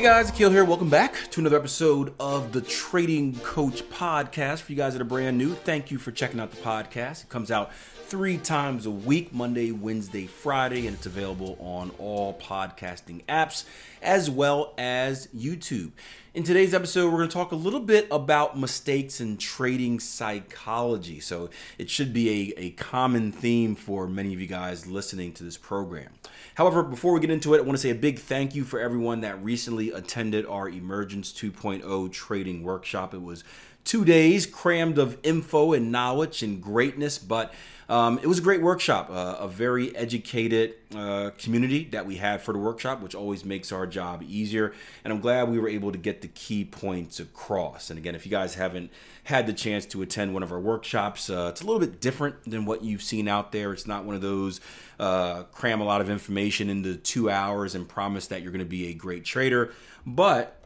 Hey guys, Akil here. Welcome back to another episode of the Trading Coach Podcast. For you guys that are brand new, thank you for checking out the podcast. It comes out three times a week Monday, Wednesday, Friday, and it's available on all podcasting apps as well as YouTube. In today's episode, we're going to talk a little bit about mistakes in trading psychology. So, it should be a, a common theme for many of you guys listening to this program. However, before we get into it, I want to say a big thank you for everyone that recently attended our Emergence 2.0 trading workshop. It was two days crammed of info and knowledge and greatness, but um, it was a great workshop, uh, a very educated uh, community that we had for the workshop, which always makes our job easier. And I'm glad we were able to get the key points across. And again, if you guys haven't had the chance to attend one of our workshops, uh, it's a little bit different than what you've seen out there. It's not one of those uh, cram a lot of information into two hours and promise that you're going to be a great trader. But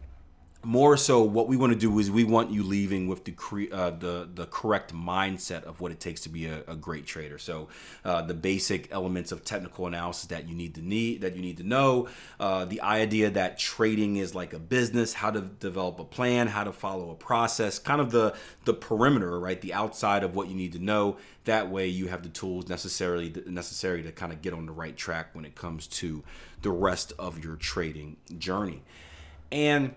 more so what we want to do is we want you leaving with the cre- uh, the the correct mindset of what it takes to be a, a great trader. So uh, the basic elements of technical analysis that you need to need that you need to know uh, the idea that trading is like a business how to develop a plan how to follow a process kind of the the perimeter right? The outside of what you need to know. That way you have the tools necessarily necessary to kind of get on the right track when it comes to the rest of your trading journey. And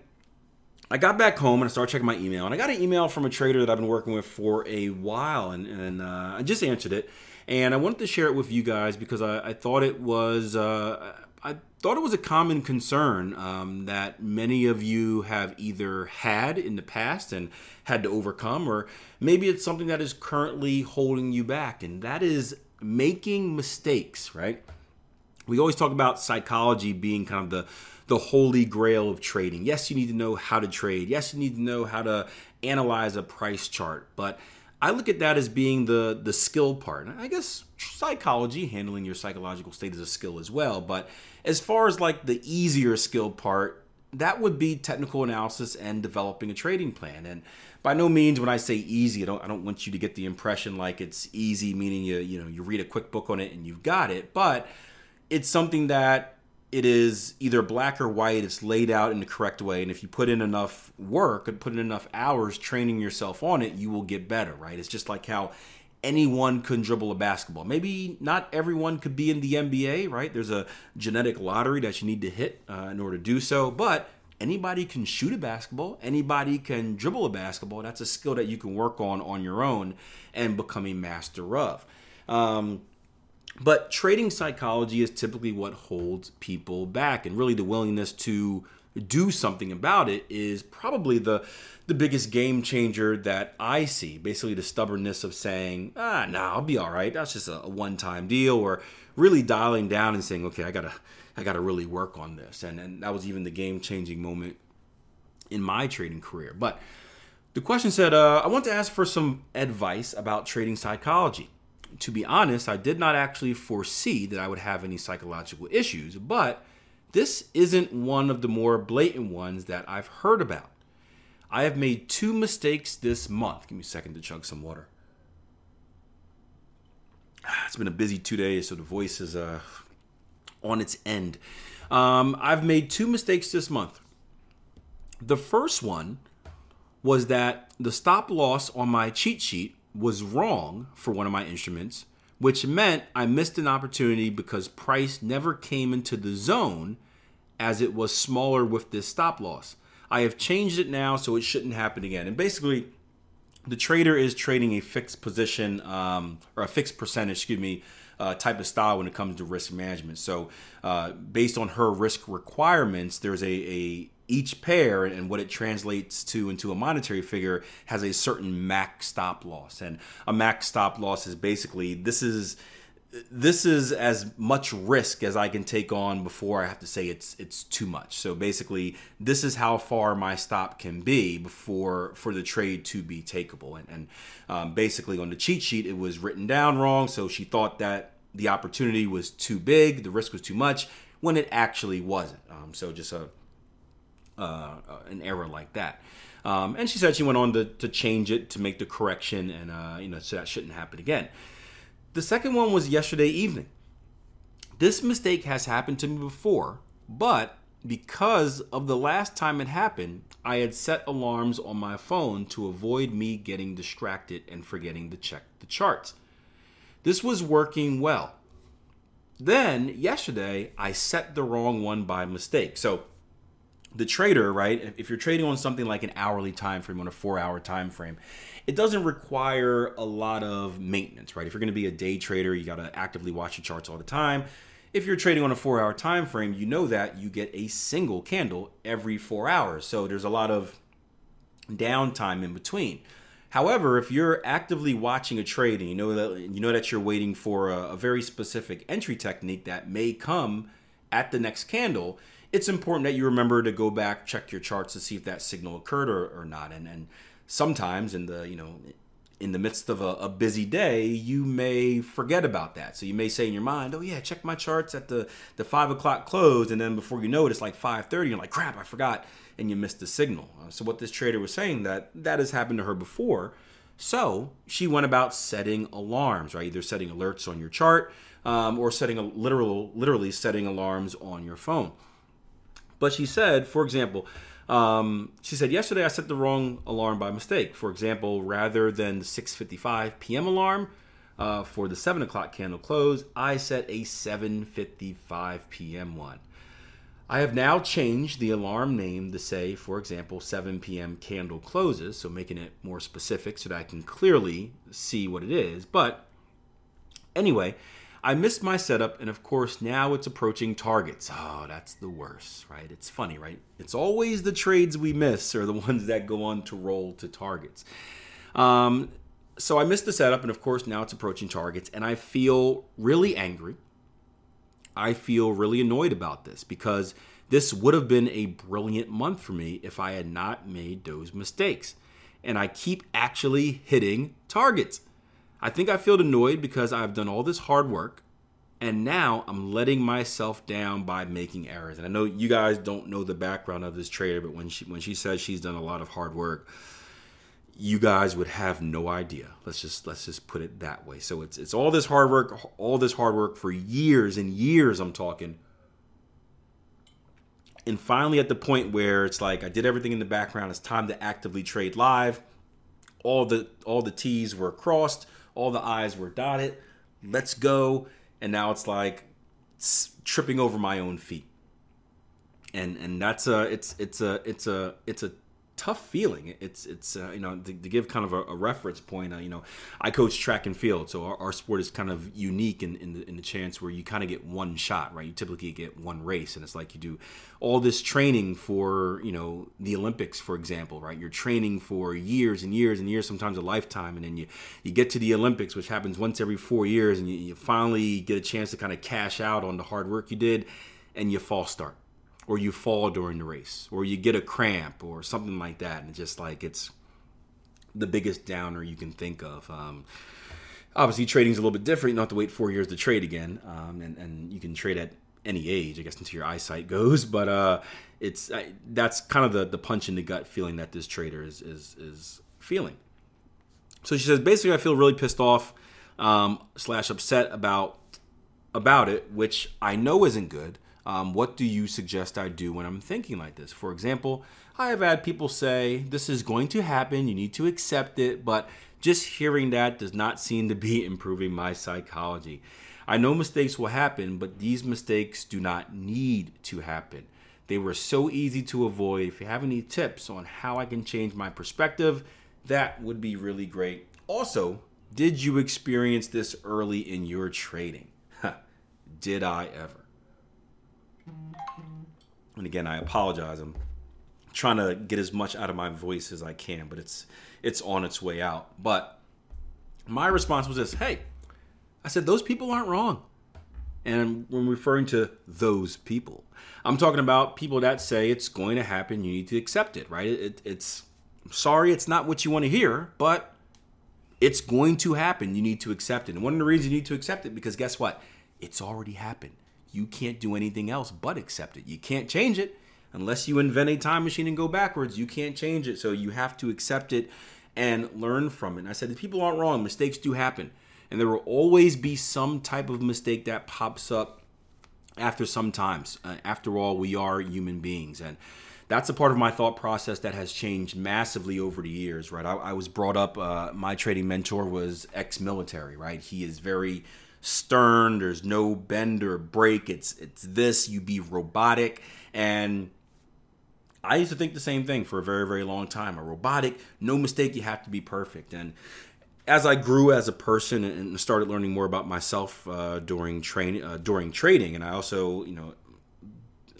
I got back home and I started checking my email, and I got an email from a trader that I've been working with for a while, and, and uh, I just answered it, and I wanted to share it with you guys because I, I thought it was uh, I thought it was a common concern um, that many of you have either had in the past and had to overcome, or maybe it's something that is currently holding you back, and that is making mistakes. Right? We always talk about psychology being kind of the the holy grail of trading. Yes, you need to know how to trade. Yes, you need to know how to analyze a price chart. But I look at that as being the the skill part. I guess psychology, handling your psychological state is a skill as well. But as far as like the easier skill part, that would be technical analysis and developing a trading plan. And by no means when I say easy, I don't I don't want you to get the impression like it's easy, meaning you you know you read a quick book on it and you've got it. But it's something that it is either black or white. It's laid out in the correct way, and if you put in enough work and put in enough hours training yourself on it, you will get better. Right? It's just like how anyone can dribble a basketball. Maybe not everyone could be in the NBA. Right? There's a genetic lottery that you need to hit uh, in order to do so, but anybody can shoot a basketball anybody can dribble a basketball that's a skill that you can work on on your own and become a master of um, but trading psychology is typically what holds people back, and really the willingness to do something about it is probably the the biggest game changer that I see. Basically, the stubbornness of saying, "Ah, nah, I'll be all right. That's just a, a one time deal," or really dialing down and saying, "Okay, I gotta, I gotta really work on this." And and that was even the game changing moment in my trading career. But the question said, uh, "I want to ask for some advice about trading psychology." To be honest, I did not actually foresee that I would have any psychological issues, but this isn't one of the more blatant ones that I've heard about. I have made two mistakes this month. Give me a second to chug some water. It's been a busy two days, so the voice is uh, on its end. Um, I've made two mistakes this month. The first one was that the stop loss on my cheat sheet was wrong for one of my instruments, which meant I missed an opportunity because price never came into the zone as it was smaller with this stop loss. I have changed it now so it shouldn't happen again. And basically, the trader is trading a fixed position um, or a fixed percentage, excuse me, uh, type of style when it comes to risk management. So, uh, based on her risk requirements, there's a, a each pair and what it translates to into a monetary figure has a certain max stop loss. And a max stop loss is basically this is this is as much risk as I can take on before I have to say it's it's too much. So basically, this is how far my stop can be before for the trade to be takeable. And, and um, basically, on the cheat sheet, it was written down wrong. So she thought that the opportunity was too big, the risk was too much, when it actually wasn't. Um, so just a uh, an error like that. Um, and she said she went on to, to change it to make the correction, and uh, you know, so that shouldn't happen again. The second one was yesterday evening. This mistake has happened to me before, but because of the last time it happened, I had set alarms on my phone to avoid me getting distracted and forgetting to check the charts. This was working well. Then, yesterday, I set the wrong one by mistake. So, the trader, right? If you're trading on something like an hourly time frame, on a four-hour time frame, it doesn't require a lot of maintenance, right? If you're going to be a day trader, you got to actively watch your charts all the time. If you're trading on a four-hour time frame, you know that you get a single candle every four hours, so there's a lot of downtime in between. However, if you're actively watching a trade and you know that you know that you're waiting for a, a very specific entry technique that may come at the next candle, it's important that you remember to go back, check your charts to see if that signal occurred or, or not. And and sometimes in the you know in the midst of a, a, busy day, you may forget about that. So you may say in your mind, "Oh yeah, check my charts at the the five o'clock close," and then before you know it, it's like five thirty. You're like, "Crap, I forgot," and you missed the signal. Uh, so what this trader was saying that that has happened to her before. So she went about setting alarms, right? Either setting alerts on your chart um, or setting a literal, literally setting alarms on your phone. But she said, for example, um, she said yesterday I set the wrong alarm by mistake. For example, rather than the 6:55 p.m. alarm uh, for the 7 o'clock candle close, I set a 7:55 p.m. one. I have now changed the alarm name to say, for example, 7 p.m. candle closes, so making it more specific so that I can clearly see what it is. But anyway, I missed my setup, and of course, now it's approaching targets. Oh, that's the worst, right? It's funny, right? It's always the trades we miss are the ones that go on to roll to targets. Um, so I missed the setup, and of course, now it's approaching targets, and I feel really angry. I feel really annoyed about this because this would have been a brilliant month for me if I had not made those mistakes. And I keep actually hitting targets. I think I feel annoyed because I've done all this hard work and now I'm letting myself down by making errors. And I know you guys don't know the background of this trader, but when she when she says she's done a lot of hard work, you guys would have no idea. Let's just let's just put it that way. So it's it's all this hard work, all this hard work for years and years I'm talking. And finally at the point where it's like I did everything in the background, it's time to actively trade live. All the all the T's were crossed all the I's were dotted. Let's go. And now it's like tripping over my own feet. And and that's a it's it's a it's a it's a tough feeling. It's it's uh, you know to, to, give kind of a, a reference point. Uh, you know, I coach track and field, so our, our sport is kind of unique in, in the, in the chance where you kind of get one shot, right? You typically get one race, and it's like you do all this training for you know the Olympics, for example, right? You're training for years and years and years, sometimes a lifetime, and then you you get to the Olympics, which happens once every four years, and you, you finally get a chance to kind of cash out on the hard work you did, and you fall start or you fall during the race or you get a cramp or something like that and just like it's the biggest downer you can think of. Um, obviously trading is a little bit different. You don't have to wait four years to trade again um, and, and you can trade at any age i guess until your eyesight goes but uh, it's uh, that's kind of the, the punch in the gut feeling that this trader is is, is feeling. So she says basically i feel really pissed off um, slash upset about about it which i know isn't good um, what do you suggest I do when I'm thinking like this? For example, I have had people say, This is going to happen, you need to accept it, but Just hearing that does not seem to be improving my psychology. I know mistakes will happen, but these mistakes do not need to happen. They were so easy to avoid. If you have any tips on how I can change my perspective, that would be really great. Also, did you experience this early in your trading? Did I ever? And again, I apologize. I'm trying to get as much out of my voice as I can, but it's it's on its way out. But my response was this: Hey, I said those people aren't wrong, and when referring to those people, I'm talking about people that say it's going to happen. You need to accept it, right? It, it's I'm sorry, it's not what you want to hear, but it's going to happen. You need to accept it. And one of the reasons you need to accept it because guess what? It's already happened. You can't do anything else but accept it. You can't change it unless you invent a time machine and go backwards. You can't change it. So you have to accept it and learn from it. And I said, people aren't wrong. Mistakes do happen. And there will always be some type of mistake that pops up after some times. Uh, after all, we are human beings. And that's a part of my thought process that has changed massively over the years, right? I, I was brought up, uh, my trading mentor was ex military, right? He is very stern. There's no bend or break. It's it's this. You be robotic, and I used to think the same thing for a very very long time. A robotic, no mistake. You have to be perfect. And as I grew as a person and started learning more about myself uh, during training uh, during trading, and I also you know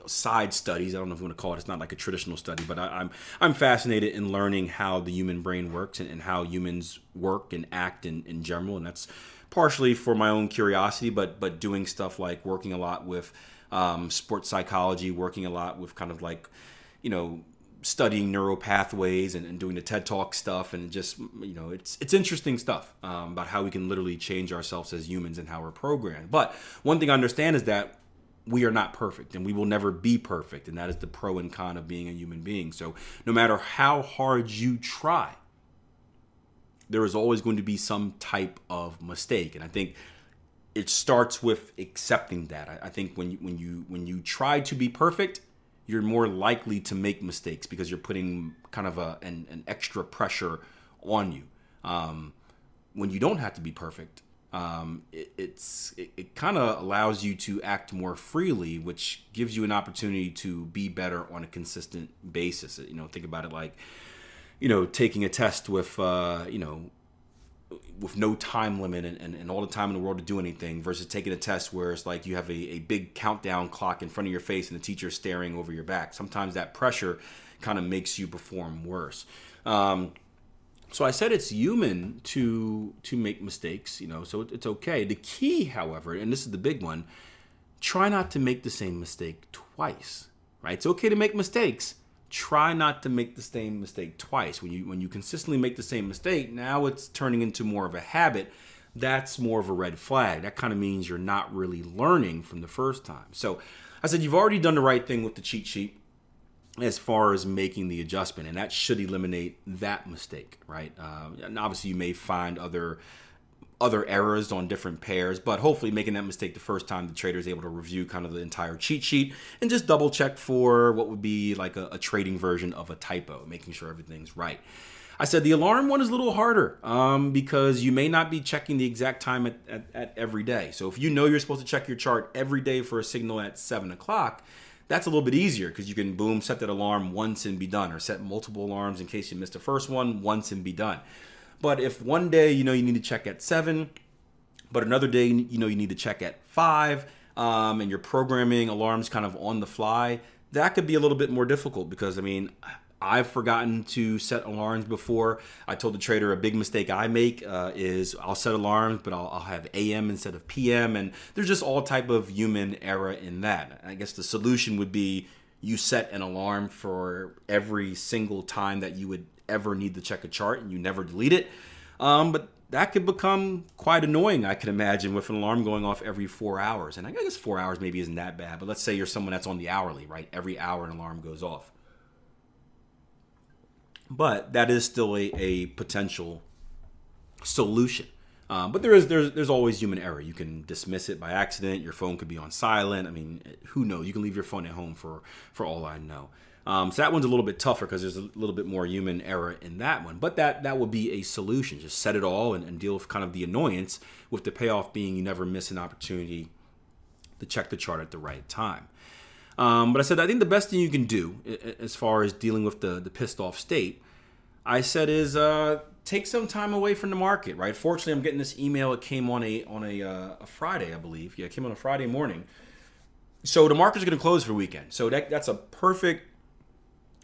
side studies. I don't know if you want to call it. It's not like a traditional study, but I, am I'm, I'm fascinated in learning how the human brain works and, and how humans work and act in, in general, and that's partially for my own curiosity, but but doing stuff like working a lot with um, sports psychology, working a lot with kind of like you know studying neural pathways and, and, doing the TED Talk stuff, and just you know, it's it's interesting stuff um, about how we can literally change ourselves as humans and how we're programmed. But one thing I understand is that we are not perfect, and we will never be perfect, and that is the pro and con of being a human being. So no matter how hard you try, there is always going to be some type of mistake, and I think it starts with accepting that. I, I think when you, when you when you try to be perfect, you're more likely to make mistakes because you're putting kind of a an, an extra pressure on you. Um, when you don't have to be perfect, um, it, it's it, it kind of allows you to act more freely, which gives you an opportunity to be better on a consistent basis. You know, think about it like you know, taking a test with, uh, you know, with no time limit and, and, and, all the time in the world to do anything versus taking a test where it's like you have a, a big countdown clock in front of your face and the teacher staring over your back. Sometimes that pressure kind of makes you perform worse. Um, so I said it's human to to make mistakes, you know, so it's okay. The key, however, and this is the big one, try not to make the same mistake twice. Right? It's okay to make mistakes, try not to make the same mistake twice. When you when you consistently make the same mistake, now it's turning into more of a habit. That's more of a red flag. That kind of means you're not really learning from the first time. So I said you've already done the right thing with the cheat sheet as far as making the adjustment, and that should eliminate that mistake, right? Uh, and obviously, you may find other other errors on different pairs, but hopefully making that mistake the first time the trader is able to review kind of the entire cheat sheet and just double check for what would be like a, a trading version of a typo, making sure everything's right. I said the alarm one is a little harder um, because you may not be checking the exact time at, at, at, every day. So if you know you're supposed to check your chart every day for a signal at seven o'clock, that's a little bit easier because you can boom set that alarm once and be done, or set multiple alarms in case you missed the first one once and be done. But if one day you know you need to check at seven, but another day you know you need to check at five, um, and you're programming alarms kind of on the fly, that could be a little bit more difficult because I mean. I've forgotten to set alarms before. I told the trader a big mistake I make uh, is I'll set alarms, but I'll, I'll, have AM instead of PM, and there's just all type of human error in that. I guess the solution would be you set an alarm for every single time that you would ever need to check a chart and you never delete it. Um, but that could become quite annoying, I can imagine, with an alarm going off every four hours. And I guess four hours maybe isn't that bad, but let's say you're someone that's on the hourly, right? Every hour an alarm goes off. But that is still a, a potential solution. Um, but there is there's there's always human error. You can dismiss it by accident. Your phone could be on silent. I mean, who knows? You can leave your phone at home for for all I know. Um, so that one's a little bit tougher because there's a little bit more human error in that one. But that that would be a solution. Just set it all and, and deal with kind of the annoyance, with the payoff being you never miss an opportunity to check the chart at the right time. Um, but I said I think the best thing you can do as far as dealing with the the pissed off state, I said is uh, take some time away from the market. Right. Fortunately, I'm getting this email. It came on a on a, uh, a Friday, I believe. Yeah, it came on a Friday morning. So the market's going to close for weekend. So that that's a perfect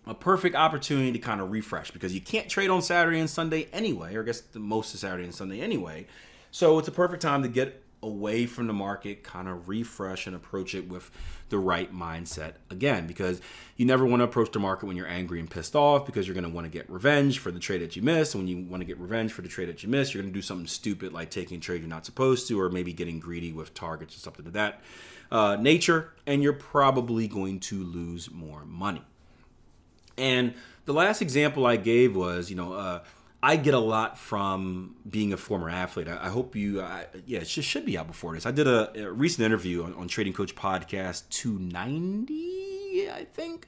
a perfect opportunity to kind of refresh because you can't trade on Saturday and Sunday anyway, or I guess the most of Saturday and Sunday anyway. So it's a perfect time to get away from the market, kind of refresh and approach it with the right mindset again. Because you never want to approach the market when you're angry and pissed off because you're going to want to get revenge for the trade that you missed. And when you want to get revenge for the trade that you missed, you're going to do something stupid like taking a trade you're not supposed to, or maybe getting greedy with targets or something of that uh, nature. And you're probably going to lose more money. And the last example I gave was, you know, uh, I get a lot from being a former athlete. I, I hope you, uh, yeah, it just should be out before this. I did a, a recent interview on, on, Trading Coach Podcast 290, I think,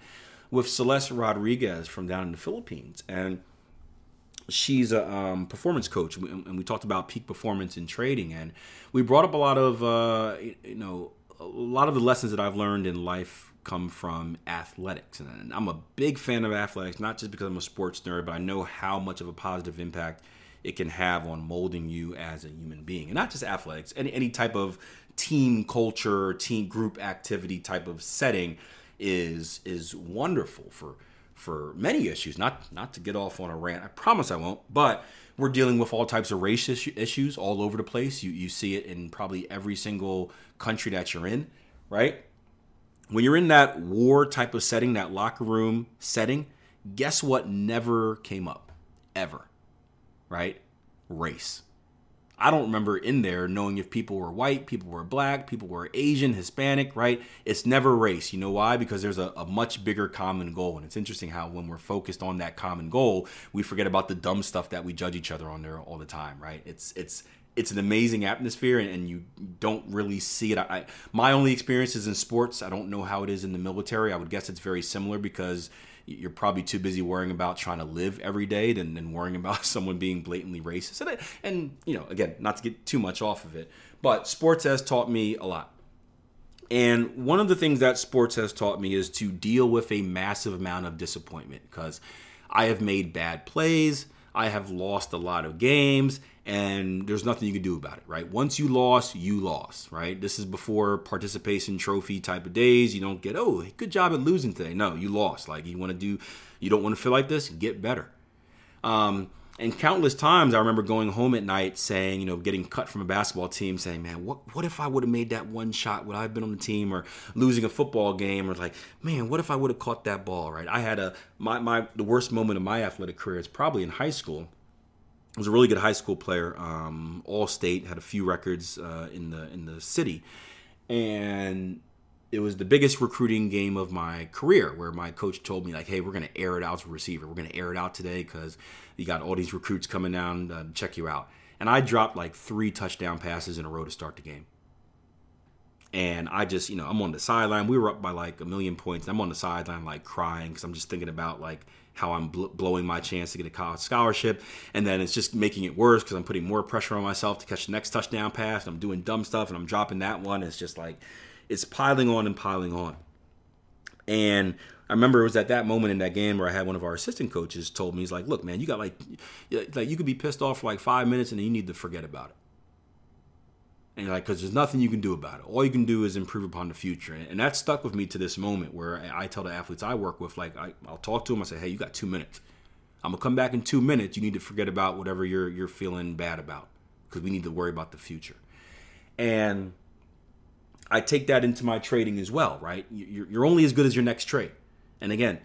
with Celeste Rodriguez from down in the Philippines. And she's a um, performance coach, and we talked about peak performance in trading. And we brought up a lot of, uh, you know, a lot of the lessons that I've learned in life come from athletics. And I'm a big fan of athletics, not just because I'm a sports nerd, but I know how much of a positive impact it can have on molding you as a human being. And not just athletics, any, any type of team culture, team group activity type of setting is is wonderful for for many issues. Not not to get off on a rant. I promise I won't. But we're dealing with all types of race issues all over the place. You you see it in probably every single country that you're in, right? When you're in that war type of setting, that locker room setting, guess what never came up ever? Right? Race. I don't remember in there knowing if people were white, people were black, people were Asian, Hispanic, right? It's never race. You know why? Because there's a, a, much bigger common goal. And it's interesting how when we're focused on that common goal, we forget about the dumb stuff that we judge each other on there all the time, right? It's it's it's an amazing atmosphere and, and you don't really see it. I, my only experience is in sports. I don't know how it is in the military. I would guess it's very similar because you're probably too busy worrying about trying to live every day than, than worrying about someone being blatantly racist. And, and, you know, again, not to get too much off of it, but sports has taught me a lot. And one of the things that sports has taught me is to deal with a massive amount of disappointment because I have made bad plays. I have lost a lot of games and there's nothing you can do about it, right? Once you lost, you lost, right? This is before participation trophy type of days. You don't get, oh, good job at losing today. No, you lost. Like you want to do, you don't want to feel like this, get better. Um, and countless times I remember going home at night saying, you know, getting cut from a basketball team, saying, man, what what if I would have made that one shot? Would I have been on the team or losing a football game? Or like, man, what if I would have caught that ball? Right? I had a my my the worst moment of my athletic career is probably in high school was a really good high school player, um, all state, had a few records uh, in the in the city, and it was the biggest recruiting game of my career. Where my coach told me like, "Hey, we're going to air it out to receiver. We're going to air it out today because you got all these recruits coming down to check you out." And I dropped like three touchdown passes in a row to start the game. And I just, you know, I'm on the sideline. We were up by like a million points. I'm on the sideline like crying because I'm just thinking about like how I'm bl- blowing my chance to get a college scholarship. And then it's just making it worse because I'm putting more pressure on myself to catch the next touchdown pass. I'm doing dumb stuff and I'm dropping that one. It's just like, it's piling on and piling on. And I remember it was at that moment in that game where I had one of our assistant coaches told me, he's like, look, man, you got like, like you could be pissed off for like five minutes and then you need to forget about it and like because there's nothing you can do about it. All you can do is improve upon the future. And that stuck with me to this moment where i tell the athletes i work with like I, will talk to them i say hey you got two minutes. I'm gonna come back in two minutes. You need to forget about whatever you're you're feeling bad about because we need to worry about the future. And i take that into my trading as well right? You're, you're only as good as your next trade. And again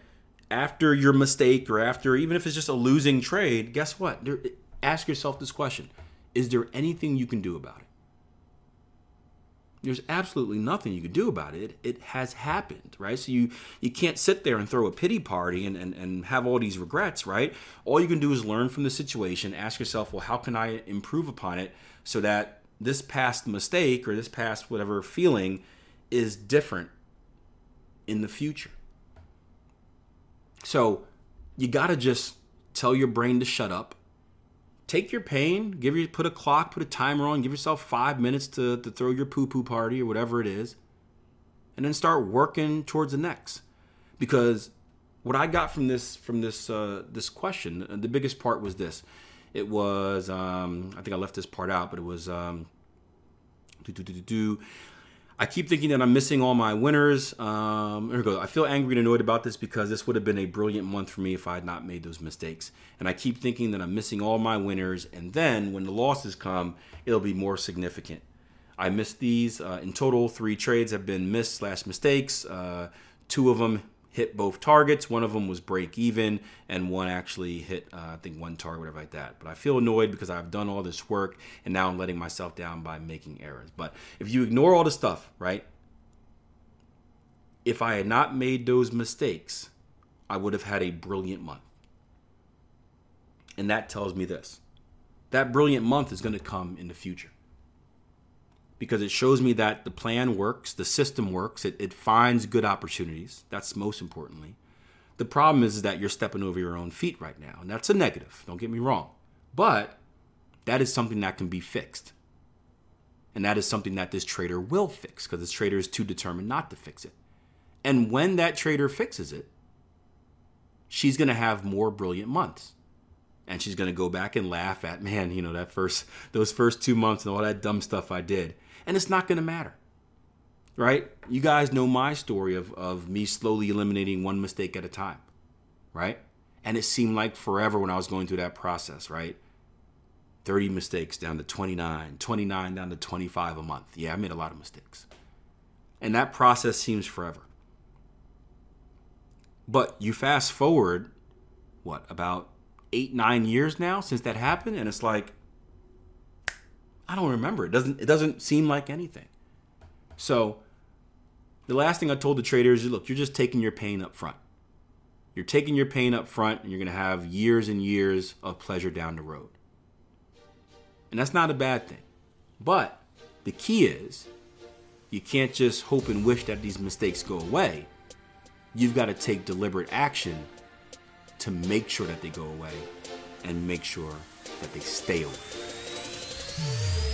after your mistake or after even if it's just a losing trade guess what? There, ask yourself this question. Is there anything you can do about it there's absolutely nothing you can do about it. It has happened, right? So you you can't sit there and throw a pity party and, and, and have all these regrets, right? All you can do is learn from the situation, ask yourself, well, how can I improve upon it so that this past mistake or this past whatever feeling is different in the future. So you got to just tell your brain to shut up. Take your pain, give you put a clock, put a timer on, give yourself five minutes to, to throw your poo poo party or whatever it is, and then start working towards the next. Because what I got from this from this uh, this question, the biggest part was this. It was um, I think I left this part out, but it was um, do, do, do, do, I keep thinking that I'm missing all my winners. Um, here we go. I feel angry and annoyed about this because this would have been a brilliant month for me if I had not made those mistakes. And I keep thinking that I'm missing all my winners, and then when the losses come, it'll be more significant. I missed these. Uh, in total, three trades have been missed slash mistakes. Uh, two of them hit both targets. One of them was break even, and one actually hit, uh, I think, one target, whatever like that. But I feel annoyed because I've done all this work, and now I'm letting myself down by making errors. But if you ignore all the stuff, right? If I had not made those mistakes, I would have had a brilliant month. And that tells me this that brilliant month is going to come in the future because it shows me that the plan works, the system works, it, it finds good opportunities. That's most importantly. The problem is, is that you're stepping over your own feet right now, and that's a negative, don't get me wrong. But that is something that can be fixed. And that is something that this trader will fix because this trader is too determined not to fix it. And when that trader fixes it, she's going to have more brilliant months. And she's going to go back and laugh at, man, you know, that first those first 2 months and all that dumb stuff I did and it's not going to matter. Right? You guys know my story of, of me slowly eliminating one mistake at a time. Right? And it seemed like forever when I was going through that process, right? 30 mistakes down to 29, 29 down to 25 a month. Yeah, I made a lot of mistakes. And that process seems forever. But you fast forward, what, about eight, nine years now since that happened? And it's like, I don't remember. It doesn't it doesn't seem like anything. So the last thing I told the traders is look, you're just taking your pain up front. You're taking your pain up front and you're to have years and years of pleasure down the road. And that's not a bad thing. But the key is you can't just hope and wish that these mistakes go away. You've got to take deliberate action to make sure that they go away and make sure that they stay away. Yeah.